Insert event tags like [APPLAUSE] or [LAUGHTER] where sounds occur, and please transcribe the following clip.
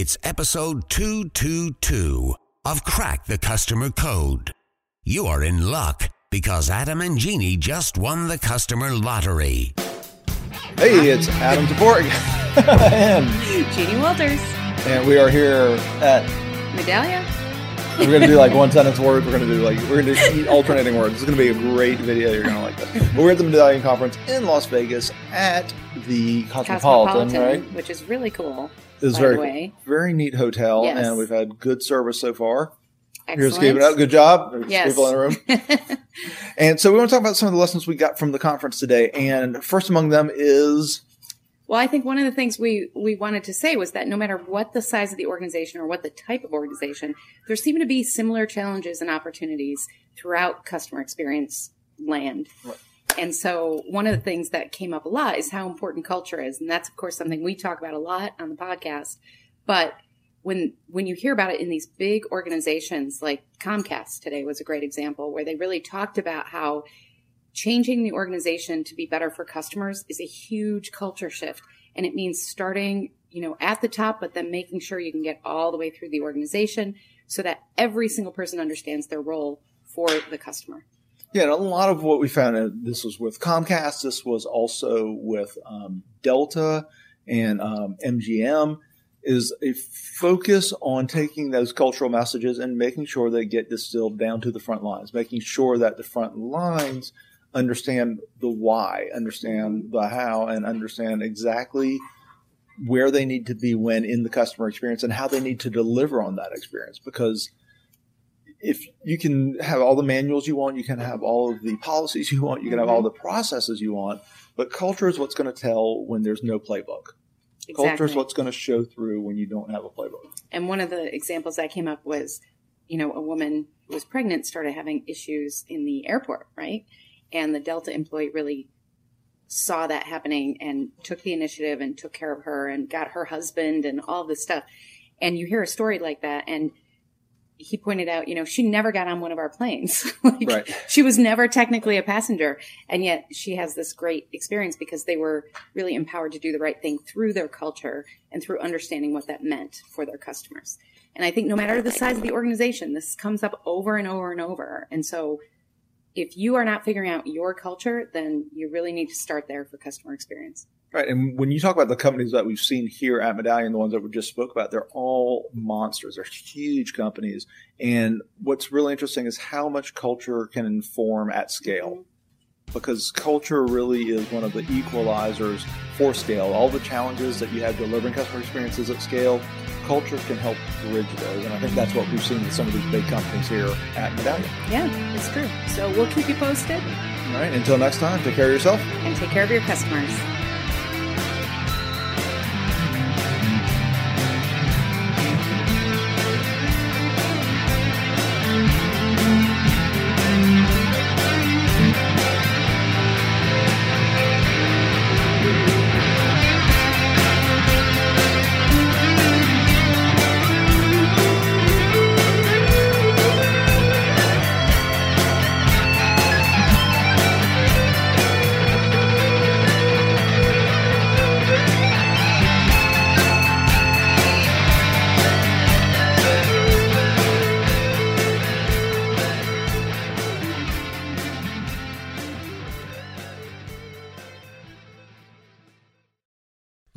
It's episode 222 of Crack the Customer Code. You are in luck because Adam and Jeannie just won the customer lottery. Hey, it's Adam Toporek. [LAUGHS] and, Jeannie Walters. and we are here at, Medallia. We're going to do like one sentence words. We're going to do like, we're going to do alternating words. It's going to be a great video. You're going to like that. [LAUGHS] We're at the Medallia Conference in Las Vegas at the Cosmopolitan, right? which is really cool. It's very, way. very neat hotel, Yes. and we've had good service so far. Excellent. Here's giving it up. Good job. There's Yes. people in the room. [LAUGHS] And so we want to talk about some of the lessons we got from the conference today. And first among them is well, I think one of the things we we wanted to say was that no matter what the size of the organization or what the type of organization, there seem to be similar challenges and opportunities throughout customer experience land. Right. And so one of the things that came up a lot is how important culture is, and that's of course something we talk about a lot on the podcast. But when when you hear about it in these big organizations like Comcast today was a great example where they really talked about how changing the organization to be better for customers is a huge culture shift and it means starting you know at the top but then making sure you can get all the way through the organization so that every single person understands their role for the customer. Yeah, and a lot of what we found, and this was with Comcast, this was also with um, Delta and um, MGM, is a focus on taking those cultural messages and making sure they get distilled down to the front lines, making sure that the front lines understand the why, understand the how, and understand exactly where they need to be when in the customer experience and how they need to deliver on that experience because if you can have all the manuals you want, you can have all of the policies you want, you can have all mm-hmm. the processes you want, but culture is what's going to tell when there's no playbook. Culture is what's going to show through when you don't have a playbook. and one of the examples that came up was you know a woman who was pregnant started having issues in the airport right and the Delta employee really saw that happening and took the initiative and took care of her and got her husband and all this stuff. And you hear a story like that and he pointed out you know she never got on one of our planes. [LAUGHS] Like, Right. she was never technically a passenger and yet she has this great experience because they were really empowered to do the right thing through their culture and through understanding what that meant for their customers. And i think no matter the size of the organization this comes up over and over and over. And so if you are not figuring out your culture then you really need to start there for customer experience Right. And when you talk about the companies that we've seen here at Medallia, the ones that we just spoke about, they're all monsters. They're huge companies. And what's really interesting is how much culture can inform at scale. Mm-hmm. Because culture really is one of the equalizers for scale. All the challenges that you have delivering customer experiences at scale, culture can help bridge those. And I think that's what we've seen with some of these big companies here at Medallia. yeah it's true so we'll keep you posted All right. Until next time, take care of yourself. and take care of your customers